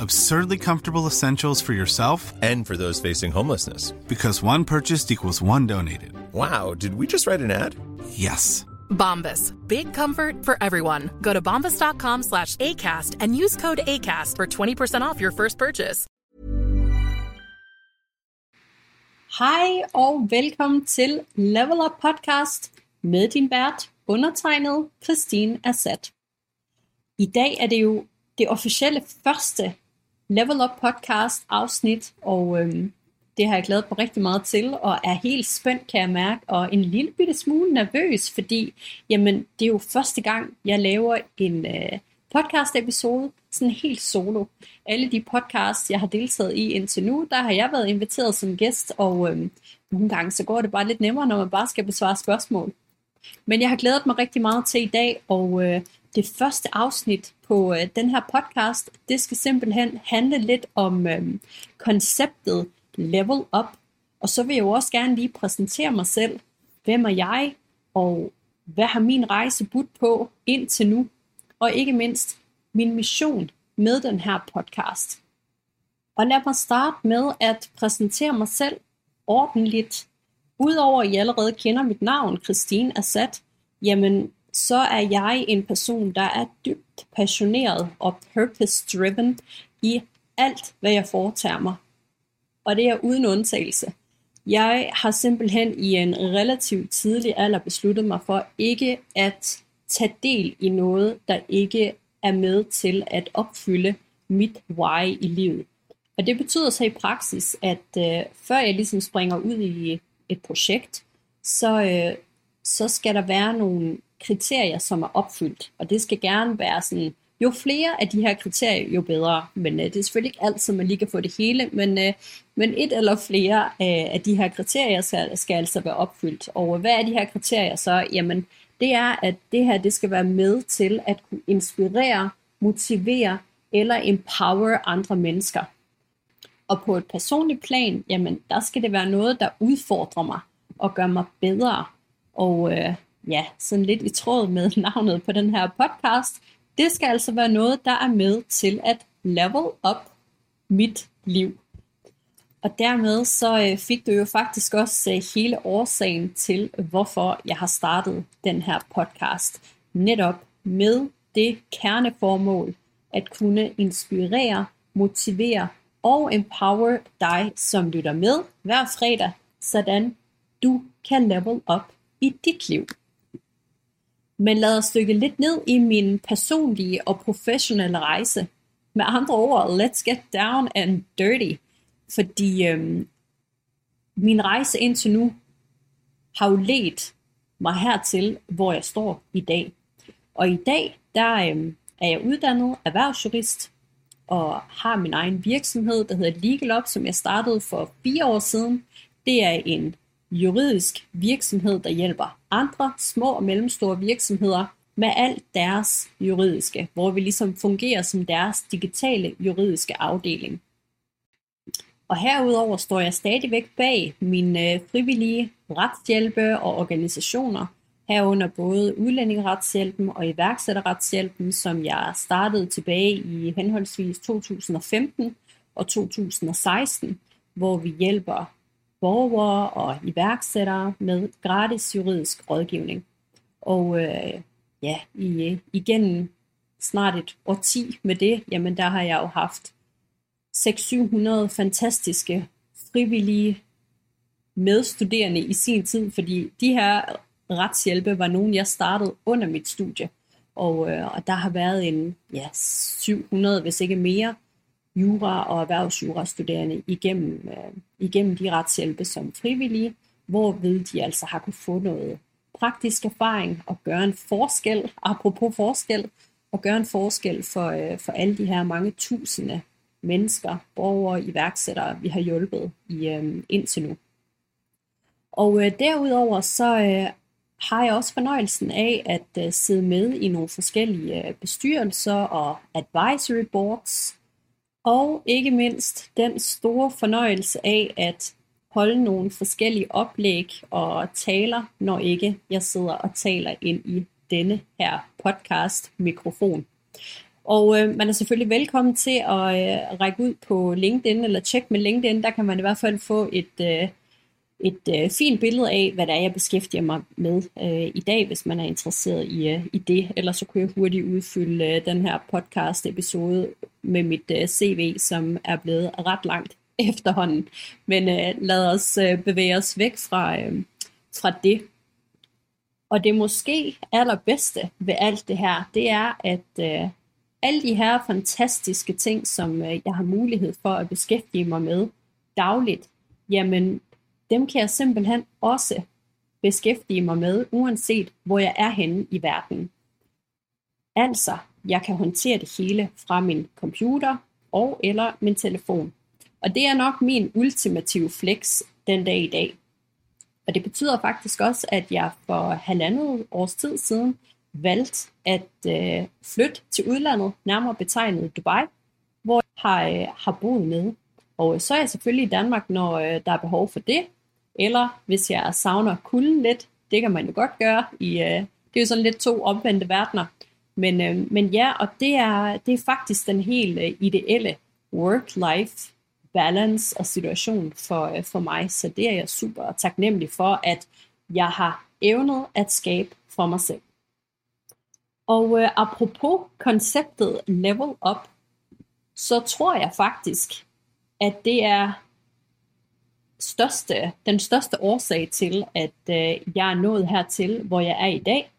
Absurdly comfortable essentials for yourself And for those facing homelessness. because one purchased equals one donated. Wow, did we just write an ad? Yes. Bombas. Big comfort for everyone. Go to bombas.com slash ACAST and use code ACAST for 20% off your first purchase. Hej og velkommen til Level Up Podcast med din vært, undertegnet Christine Assad. I dag er det jo det officielle første Level Up Podcast afsnit, og øhm, det har jeg glædet mig rigtig meget til, og er helt spændt, kan jeg mærke, og en lille bitte smule nervøs, fordi jamen, det er jo første gang, jeg laver en øh, podcast-episode, sådan helt solo. Alle de podcasts, jeg har deltaget i indtil nu, der har jeg været inviteret som gæst, og øhm, nogle gange så går det bare lidt nemmere, når man bare skal besvare spørgsmål. Men jeg har glædet mig rigtig meget til i dag, og øh, det første afsnit på øh, den her podcast, det skal simpelthen handle lidt om øh, konceptet level up. Og så vil jeg jo også gerne lige præsentere mig selv. Hvem er jeg, og hvad har min rejse budt på indtil nu? Og ikke mindst min mission med den her podcast. Og lad mig starte med at præsentere mig selv ordentligt. Udover at I allerede kender mit navn, Christine Assad, jamen så er jeg en person, der er dybt passioneret og purpose-driven i alt, hvad jeg foretager mig. Og det er uden undtagelse. Jeg har simpelthen i en relativt tidlig alder besluttet mig for ikke at tage del i noget, der ikke er med til at opfylde mit why i livet. Og det betyder så i praksis, at øh, før jeg ligesom springer ud i et projekt, så, øh, så skal der være nogle kriterier, som er opfyldt. Og det skal gerne være sådan, jo flere af de her kriterier, jo bedre. Men øh, det er selvfølgelig ikke altid, man lige kan få det hele, men, øh, men et eller flere øh, af de her kriterier skal, skal altså være opfyldt. Og hvad er de her kriterier så? Jamen, det er, at det her det skal være med til at kunne inspirere, motivere eller empower andre mennesker. Og på et personligt plan, jamen, der skal det være noget, der udfordrer mig og gør mig bedre. Og øh, ja, sådan lidt i tråd med navnet på den her podcast, det skal altså være noget, der er med til at level up mit liv. Og dermed så øh, fik du jo faktisk også øh, hele årsagen til, hvorfor jeg har startet den her podcast. Netop med det kerneformål at kunne inspirere, motivere og empower dig, som lytter med hver fredag, sådan du kan level up i dit liv. Men lad os dykke lidt ned i min personlige og professionelle rejse. Med andre ord, let's get down and dirty. Fordi øhm, min rejse indtil nu har jo ledt mig hertil, hvor jeg står i dag. Og i dag, der øhm, er jeg uddannet erhvervsjurist og har min egen virksomhed, der hedder Legal Up, som jeg startede for fire år siden. Det er en juridisk virksomhed, der hjælper andre små og mellemstore virksomheder med alt deres juridiske, hvor vi ligesom fungerer som deres digitale juridiske afdeling. Og herudover står jeg stadigvæk bag mine øh, frivillige retshjælpe og organisationer, herunder både udlændingeretshjælpen og iværksætterretshjælpen, som jeg startede tilbage i henholdsvis 2015 og 2016, hvor vi hjælper borgere og iværksættere med gratis juridisk rådgivning. Og øh, ja, i, øh, igennem snart et årti med det, jamen der har jeg jo haft 600-700 fantastiske frivillige medstuderende i sin tid, fordi de her retshjælpe var nogen, jeg startede under mit studie. Og, øh, og der har været en ja, 700, hvis ikke mere, jura- og erhvervsjurastuderende igennem, øh, igennem de retshjælpe som frivillige, hvorved de altså har kunne få noget praktisk erfaring og gøre en forskel, apropos forskel, og gøre en forskel for, øh, for alle de her mange tusinde mennesker, borgere, iværksættere, vi har hjulpet i, øh, indtil nu. Og øh, derudover så øh, har jeg også fornøjelsen af at øh, sidde med i nogle forskellige øh, bestyrelser og advisory boards, og ikke mindst den store fornøjelse af at holde nogle forskellige oplæg og taler, når ikke jeg sidder og taler ind i denne her podcast mikrofon. Og øh, man er selvfølgelig velkommen til at øh, række ud på LinkedIn eller tjekke med LinkedIn. Der kan man i hvert fald få et, øh, et øh, fint billede af, hvad det er, jeg beskæftiger mig med øh, i dag, hvis man er interesseret i, øh, i det. Ellers så kunne jeg hurtigt udfylde øh, den her podcast-episode med mit øh, CV, som er blevet ret langt efterhånden. Men øh, lad os øh, bevæge os væk fra, øh, fra det. Og det måske allerbedste ved alt det her, det er, at øh, alle de her fantastiske ting, som øh, jeg har mulighed for at beskæftige mig med dagligt, jamen dem kan jeg simpelthen også beskæftige mig med, uanset hvor jeg er henne i verden. Altså, jeg kan håndtere det hele fra min computer og eller min telefon. Og det er nok min ultimative flex den dag i dag. Og det betyder faktisk også, at jeg for halvandet års tid siden valgte at øh, flytte til udlandet, nærmere betegnet Dubai, hvor jeg har, øh, har boet nede. Og så er jeg selvfølgelig i Danmark, når øh, der er behov for det, eller hvis jeg savner kulden lidt, det kan man jo godt gøre. I, øh, det er jo sådan lidt to omvendte verdener. Men, øh, men ja, og det er, det er faktisk den helt øh, ideelle work-life balance og situation for, øh, for mig. Så det er jeg super taknemmelig for, at jeg har evnet at skabe for mig selv. Og øh, apropos konceptet level up, så tror jeg faktisk, at det er største, den største årsag til, at øh, jeg er nået hertil, hvor jeg er i dag,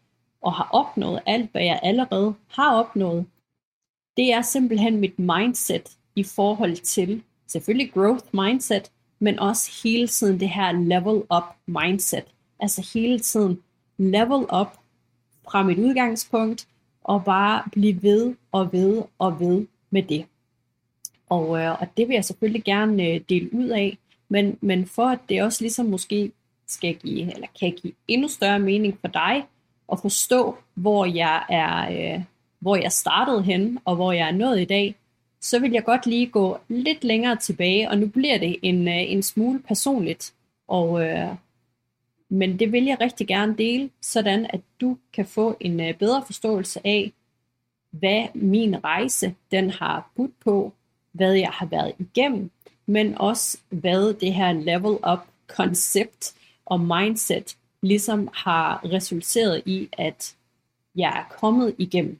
og har opnået alt, hvad jeg allerede har opnået, det er simpelthen mit mindset i forhold til selvfølgelig growth mindset, men også hele tiden det her level up mindset. Altså hele tiden level up fra mit udgangspunkt, og bare blive ved og ved og ved med det. Og, øh, og det vil jeg selvfølgelig gerne øh, dele ud af, men, men for at det også ligesom måske skal give, eller kan give endnu større mening for dig, at forstå, hvor jeg er, øh, hvor jeg startede hen, og hvor jeg er nået i dag, så vil jeg godt lige gå lidt længere tilbage, og nu bliver det en, øh, en smule personligt, og, øh, men det vil jeg rigtig gerne dele, sådan at du kan få en øh, bedre forståelse af, hvad min rejse den har budt på, hvad jeg har været igennem, men også hvad det her level up koncept og mindset ligesom har resulteret i, at jeg er kommet igennem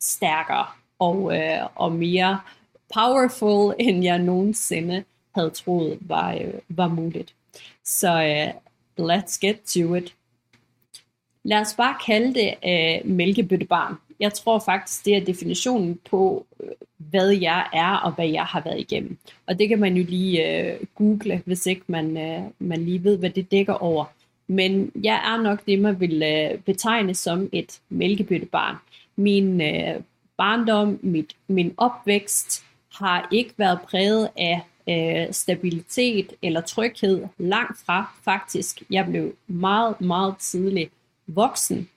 stærkere og, øh, og mere powerful, end jeg nogensinde havde troet var, øh, var muligt. Så øh, let's get to it. Lad os bare kalde det øh, mælkebøttebarn. Jeg tror faktisk, det er definitionen på, øh, hvad jeg er og hvad jeg har været igennem. Og det kan man jo lige øh, google, hvis ikke man, øh, man lige ved, hvad det dækker over. Men jeg er nok det, man vil øh, betegne som et mælkebøttebarn. Min øh, barndom, mit, min opvækst har ikke været præget af øh, stabilitet eller tryghed. Langt fra faktisk. Jeg blev meget, meget tidlig voksen.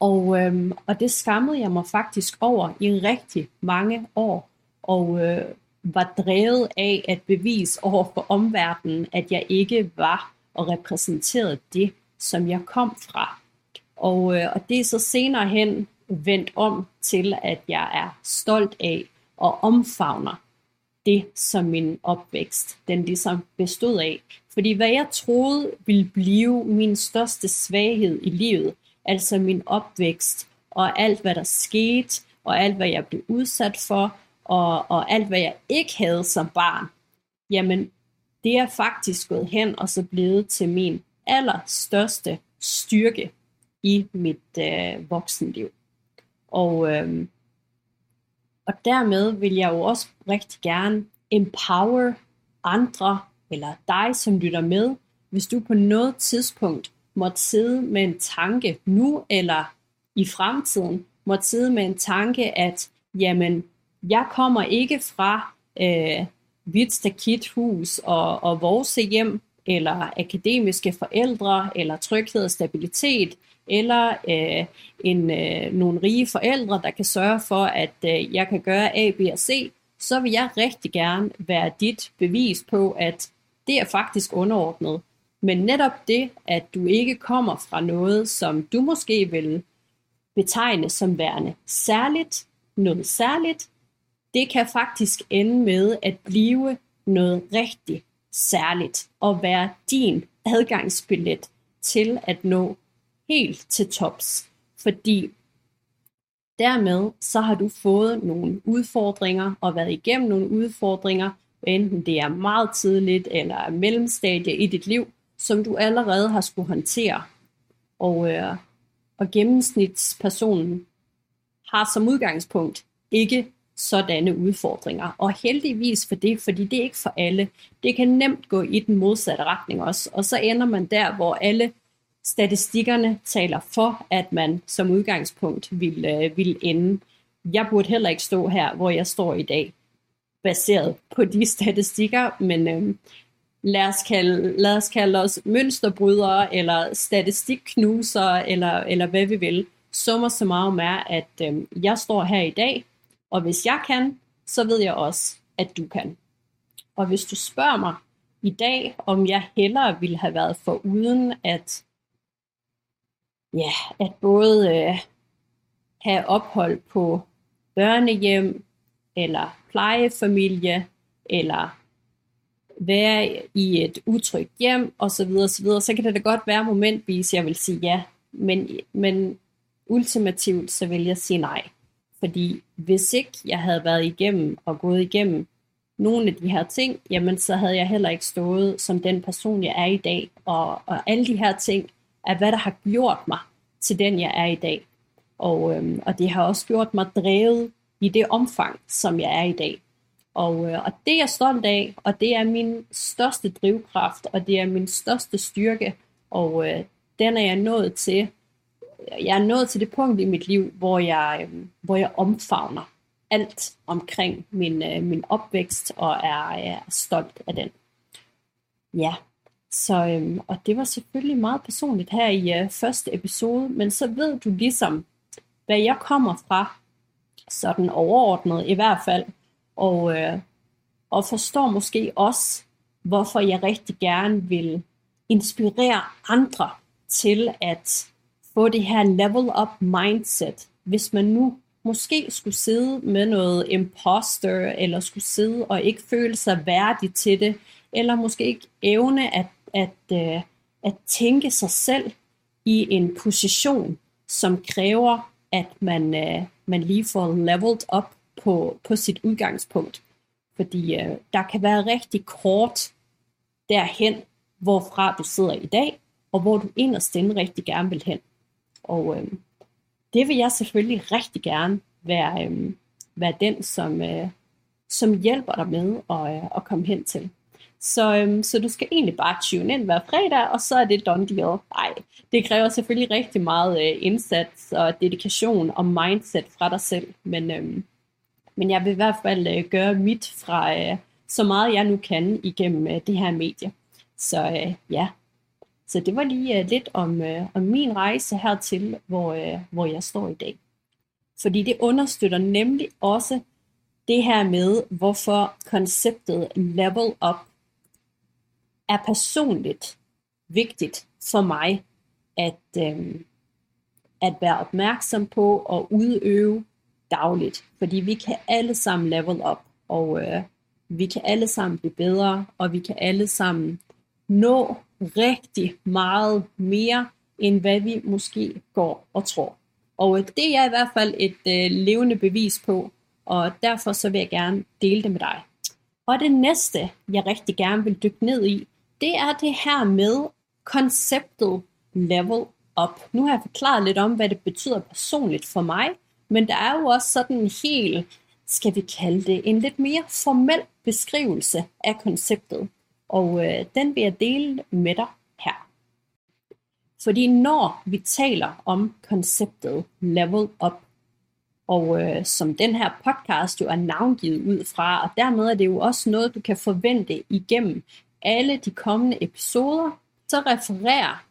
Og, øhm, og det skammede jeg mig faktisk over i rigtig mange år. Og øh, var drevet af at bevise over for omverdenen, at jeg ikke var og repræsenterede det, som jeg kom fra. Og, øh, og det er så senere hen vendt om til, at jeg er stolt af og omfavner det, som min opvækst den ligesom bestod af. Fordi hvad jeg troede ville blive min største svaghed i livet, altså min opvækst og alt, hvad der skete, og alt, hvad jeg blev udsat for, og, og alt, hvad jeg ikke havde som barn, jamen, det er faktisk gået hen og så blevet til min allerstørste styrke i mit øh, voksenliv. Og, øh, og dermed vil jeg jo også rigtig gerne empower andre, eller dig, som lytter med, hvis du på noget tidspunkt måtte sidde med en tanke nu eller i fremtiden, måtte sidde med en tanke, at jamen, jeg kommer ikke fra øh, hvidt stakithus og, og vores hjem, eller akademiske forældre, eller tryghed og stabilitet, eller øh, en, øh, nogle rige forældre, der kan sørge for, at øh, jeg kan gøre A, B og C, så vil jeg rigtig gerne være dit bevis på, at det er faktisk underordnet. Men netop det, at du ikke kommer fra noget, som du måske vil betegne som værende særligt, noget særligt, det kan faktisk ende med at blive noget rigtig særligt og være din adgangsbillet til at nå helt til tops. Fordi dermed så har du fået nogle udfordringer og været igennem nogle udfordringer, enten det er meget tidligt eller mellemstadie i dit liv, som du allerede har skulle håndtere. Og, øh, og gennemsnitspersonen har som udgangspunkt ikke sådanne udfordringer. Og heldigvis for det, fordi det er ikke for alle. Det kan nemt gå i den modsatte retning også. Og så ender man der, hvor alle statistikkerne taler for, at man som udgangspunkt vil, øh, vil ende. Jeg burde heller ikke stå her, hvor jeg står i dag, baseret på de statistikker, men øh, lad, os kalde, lad os kalde os mønsterbrydere, eller statistikknuser, eller, eller hvad vi vil. Summer så meget med, at øh, jeg står her i dag, og hvis jeg kan, så ved jeg også, at du kan. Og hvis du spørger mig i dag, om jeg hellere ville have været for uden at, ja, at både øh, have ophold på børnehjem, eller plejefamilie, eller være i et utrygt hjem, osv., osv., så kan det da godt være momentvis, jeg vil sige ja, men, men ultimativt så vil jeg sige nej. Fordi hvis ikke jeg havde været igennem og gået igennem nogle af de her ting, jamen så havde jeg heller ikke stået som den person, jeg er i dag. Og, og alle de her ting er, hvad der har gjort mig til den, jeg er i dag. Og, øhm, og det har også gjort mig drevet i det omfang, som jeg er i dag. Og, øh, og det er jeg stolt af, og det er min største drivkraft, og det er min største styrke, og øh, den er jeg nået til jeg er nået til det punkt i mit liv, hvor jeg, øh, hvor jeg omfavner alt omkring min, øh, min opvækst og er, er stolt af den. Ja, så, øhm, og det var selvfølgelig meget personligt her i øh, første episode, men så ved du ligesom, hvad jeg kommer fra, sådan overordnet i hvert fald, og, øh, og forstår måske også, hvorfor jeg rigtig gerne vil inspirere andre til at få det her level up mindset, hvis man nu måske skulle sidde med noget imposter, eller skulle sidde og ikke føle sig værdig til det, eller måske ikke evne at, at, at, at tænke sig selv i en position, som kræver, at man, øh, man lige får leveled op på, på sit udgangspunkt. Fordi øh, der kan være rigtig kort derhen, hvorfra du sidder i dag, og hvor du inderst inde rigtig gerne vil hen. Og øh, det vil jeg selvfølgelig rigtig gerne være, øh, være den, som, øh, som hjælper dig med at, øh, at komme hen til. Så, øhm, så du skal egentlig bare tune ind hver fredag, og så er det done deal. Ej, det kræver selvfølgelig rigtig meget øh, indsats og dedikation og mindset fra dig selv, men, øhm, men jeg vil i hvert fald øh, gøre mit fra øh, så meget jeg nu kan igennem øh, det her medie. Så ja, så det var lige lidt om, om min rejse hertil, hvor, hvor jeg står i dag. Fordi det understøtter nemlig også det her med, hvorfor konceptet level up er personligt vigtigt for mig at, øh, at være opmærksom på og udøve dagligt. Fordi vi kan alle sammen level up, og øh, vi kan alle sammen blive bedre, og vi kan alle sammen nå rigtig meget mere, end hvad vi måske går og tror. Og øh, det er i hvert fald et øh, levende bevis på, og derfor så vil jeg gerne dele det med dig. Og det næste, jeg rigtig gerne vil dykke ned i, det er det her med konceptet level up. Nu har jeg forklaret lidt om, hvad det betyder personligt for mig, men der er jo også sådan en helt, skal vi kalde det, en lidt mere formel beskrivelse af konceptet. Og øh, den vil jeg dele med dig her. Fordi når vi taler om konceptet level up, og øh, som den her podcast jo er navngivet ud fra, og dermed er det jo også noget, du kan forvente igennem alle de kommende episoder, så refererer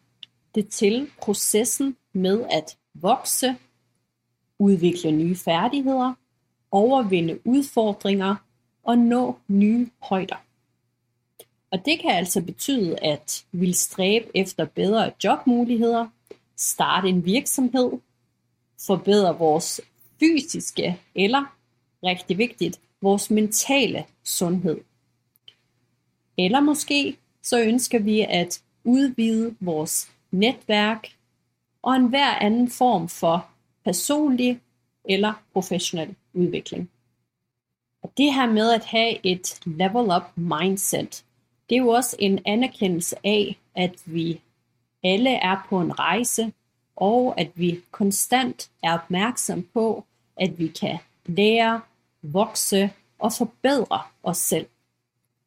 det til processen med at vokse, udvikle nye færdigheder, overvinde udfordringer og nå nye højder. Og det kan altså betyde, at vi vil stræbe efter bedre jobmuligheder, starte en virksomhed, forbedre vores fysiske eller, rigtig vigtigt, vores mentale sundhed. Eller måske så ønsker vi at udvide vores netværk og enhver anden form for personlig eller professionel udvikling. Og det her med at have et level up mindset, det er jo også en anerkendelse af, at vi alle er på en rejse, og at vi konstant er opmærksom på, at vi kan lære, vokse og forbedre os selv.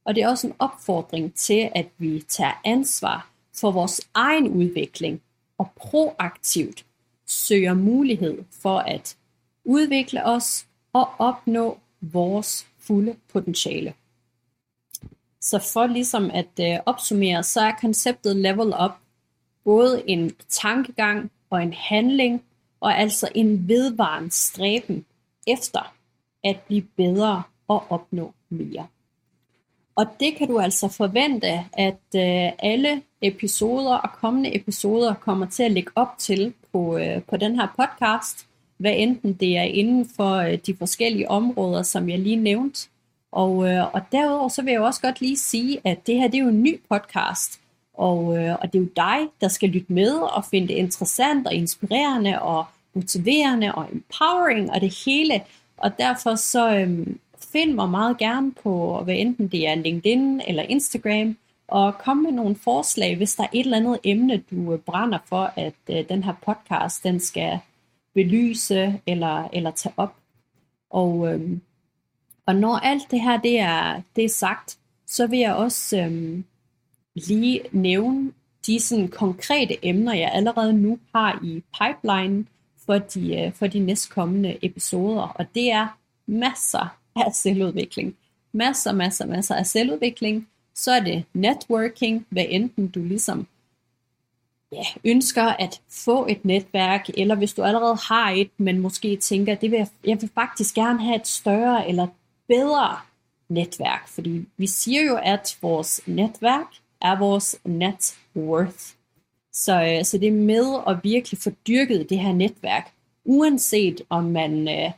Og det er også en opfordring til, at vi tager ansvar for vores egen udvikling og proaktivt søger mulighed for at udvikle os og opnå vores fulde potentiale. Så for ligesom at øh, opsummere, så er konceptet level up både en tankegang og en handling, og altså en vedvarende stræben efter at blive bedre og opnå mere. Og det kan du altså forvente, at øh, alle episoder og kommende episoder kommer til at lægge op til på, øh, på den her podcast, hvad enten det er inden for øh, de forskellige områder, som jeg lige nævnte. Og, øh, og derudover så vil jeg også godt lige sige, at det her det er jo en ny podcast, og, øh, og det er jo dig, der skal lytte med og finde det interessant og inspirerende og motiverende og empowering og det hele. Og derfor så øh, find mig meget gerne på, hvad enten det er LinkedIn eller Instagram, og kom med nogle forslag, hvis der er et eller andet emne, du øh, brænder for, at øh, den her podcast, den skal belyse eller, eller tage op. Og, øhm, og når alt det her det er, det er sagt, så vil jeg også øhm, lige nævne de sådan, konkrete emner, jeg allerede nu har i pipeline for de, øh, for de næstkommende episoder. Og det er masser af selvudvikling. Masser, masser, masser af selvudvikling. Så er det networking, hvad enten du ligesom ja, ønsker at få et netværk, eller hvis du allerede har et, men måske tænker, det vil jeg, jeg vil faktisk gerne have et større eller bedre netværk, fordi vi siger jo, at vores netværk er vores net worth. Så, øh, så det er med at virkelig få dyrket det her netværk, uanset om man øh,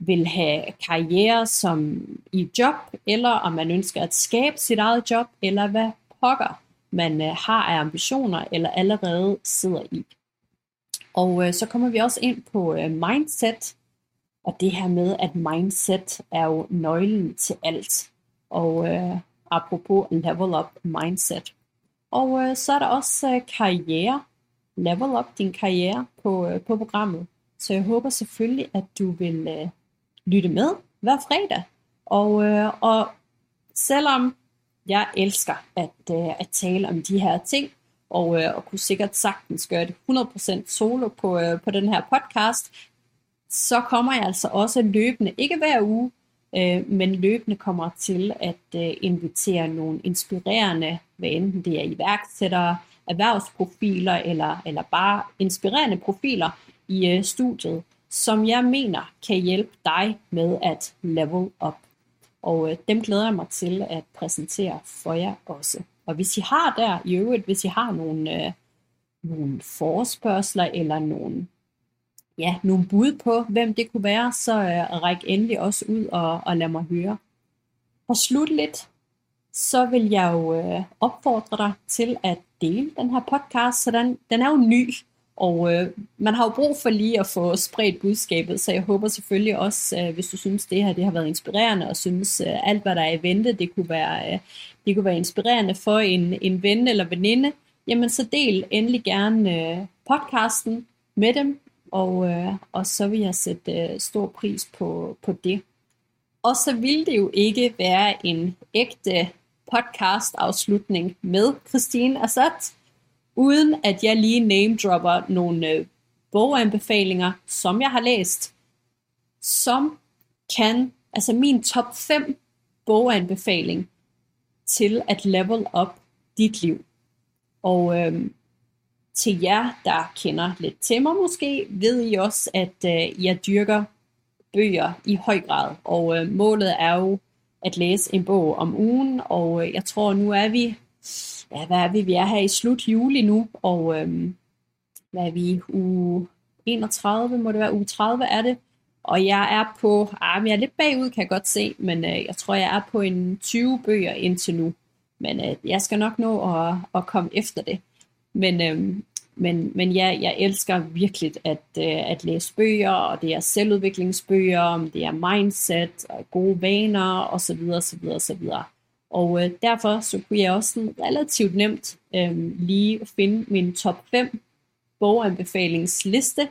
vil have karriere som i job, eller om man ønsker at skabe sit eget job, eller hvad pokker man øh, har af ambitioner, eller allerede sidder i. Og øh, så kommer vi også ind på øh, mindset, og det her med, at mindset er jo nøglen til alt. Og øh, apropos level up mindset. Og øh, så er der også øh, karriere. Level up din karriere på, øh, på programmet. Så jeg håber selvfølgelig, at du vil øh, lytte med hver fredag. Og, øh, og selvom jeg elsker at, øh, at tale om de her ting, og, øh, og kunne sikkert sagtens gøre det 100% solo på, øh, på den her podcast, så kommer jeg altså også løbende, ikke hver uge, øh, men løbende kommer til at øh, invitere nogle inspirerende, hvad enten det er iværksættere, erhvervsprofiler eller, eller bare inspirerende profiler i øh, studiet, som jeg mener kan hjælpe dig med at level up. Og øh, dem glæder jeg mig til at præsentere for jer også. Og hvis I har der i øvrigt, hvis I har nogle, øh, nogle forespørgseler eller nogle, ja, nogle bud på, hvem det kunne være, så øh, ræk endelig også ud og, og lad mig høre. Og slutligt, så vil jeg jo øh, opfordre dig til at dele den her podcast, så den, den er jo ny, og øh, man har jo brug for lige at få spredt budskabet, så jeg håber selvfølgelig også, øh, hvis du synes, det her det har været inspirerende, og synes øh, alt, hvad der er i vente, det kunne være, øh, det kunne være inspirerende for en, en ven eller veninde, jamen så del endelig gerne øh, podcasten med dem, og, øh, og så vil jeg sætte øh, stor pris på, på det. Og så ville det jo ikke være en ægte podcast afslutning med Christine Assad, uden at jeg lige name dropper nogle øh, boganbefalinger, som jeg har læst. som kan, altså min top 5 boganbefaling til at level up dit liv. Og øhm, til jer, der kender lidt til mig måske, ved I også, at øh, jeg dyrker bøger i høj grad. Og øh, målet er jo at læse en bog om ugen, og øh, jeg tror, nu er vi, ja, hvad er vi? Vi er her i slut juli nu, og øhm, hvad er vi? Uge 31, må det være uge 30 er det. Og jeg er på, ah, jeg er lidt bagud, kan jeg godt se, men øh, jeg tror, jeg er på en 20 bøger indtil nu. Men øh, jeg skal nok nå at, at komme efter det. Men, øh, men, men ja, jeg elsker virkelig at, øh, at læse bøger, og det er selvudviklingsbøger, det er mindset, og gode vaner osv. osv. osv. Og øh, derfor så kunne jeg også sådan relativt nemt øh, lige finde min top 5 boganbefalingsliste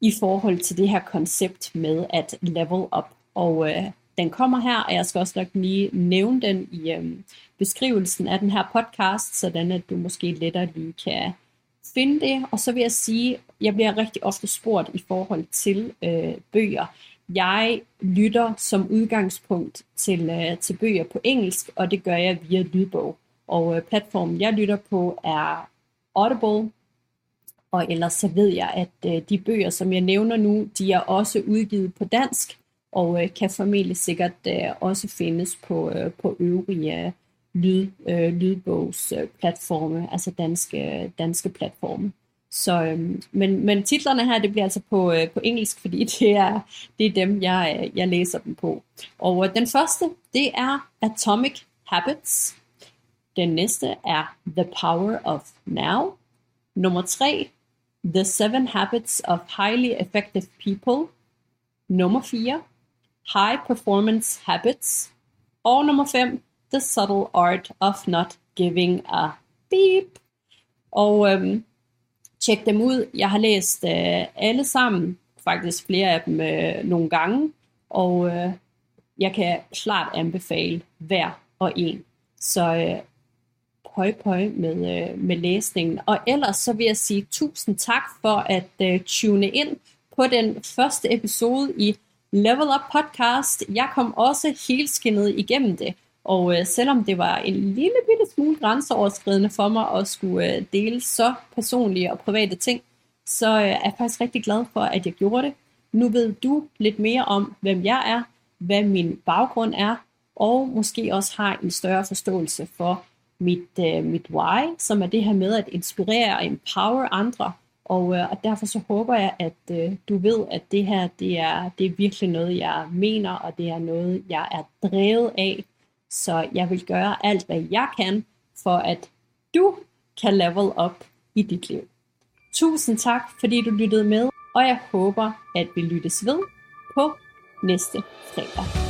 i forhold til det her koncept med at level up. Og øh, den kommer her, og jeg skal også nok lige nævne den i øh, beskrivelsen af den her podcast, sådan at du måske lettere lige kan finde det. Og så vil jeg sige, jeg bliver rigtig ofte spurgt i forhold til øh, bøger. Jeg lytter som udgangspunkt til, øh, til bøger på engelsk, og det gør jeg via lydbog. Og øh, platformen, jeg lytter på, er Audible, og ellers så ved jeg, at øh, de bøger, som jeg nævner nu, de er også udgivet på dansk, og øh, kan formentlig sikkert øh, også findes på, øh, på øvrige øh, lyd, øh, lydbogsplatforme, øh, altså danske, øh, danske platforme. Så, øhm, men, men titlerne her, det bliver altså på, øh, på engelsk, fordi det er, det er dem, jeg, øh, jeg læser dem på. Og øh, den første, det er Atomic Habits. Den næste er The Power of Now. Nummer tre, The Seven Habits of Highly Effective People. Nummer 4. High Performance Habits. Og nummer 5. The Subtle Art of Not Giving a Beep. Og øhm, tjek dem ud. Jeg har læst øh, alle sammen, faktisk flere af dem øh, nogle gange, og øh, jeg kan klart anbefale hver og en. Så øh, pøj pøj med, øh, med læsningen. Og ellers så vil jeg sige tusind tak for at øh, tune ind på den første episode i Level Up Podcast. Jeg kom også helt skinnet igennem det. Og øh, selvom det var en lille bitte smule grænseoverskridende for mig at skulle øh, dele så personlige og private ting, så øh, er jeg faktisk rigtig glad for, at jeg gjorde det. Nu ved du lidt mere om, hvem jeg er, hvad min baggrund er, og måske også har en større forståelse for, mit, øh, mit why, som er det her med at inspirere og empower andre. Og, øh, og derfor så håber jeg, at øh, du ved, at det her det er, det er virkelig noget, jeg mener, og det er noget, jeg er drevet af. Så jeg vil gøre alt, hvad jeg kan, for at du kan level up i dit liv. Tusind tak, fordi du lyttede med, og jeg håber, at vi lyttes ved på næste fredag.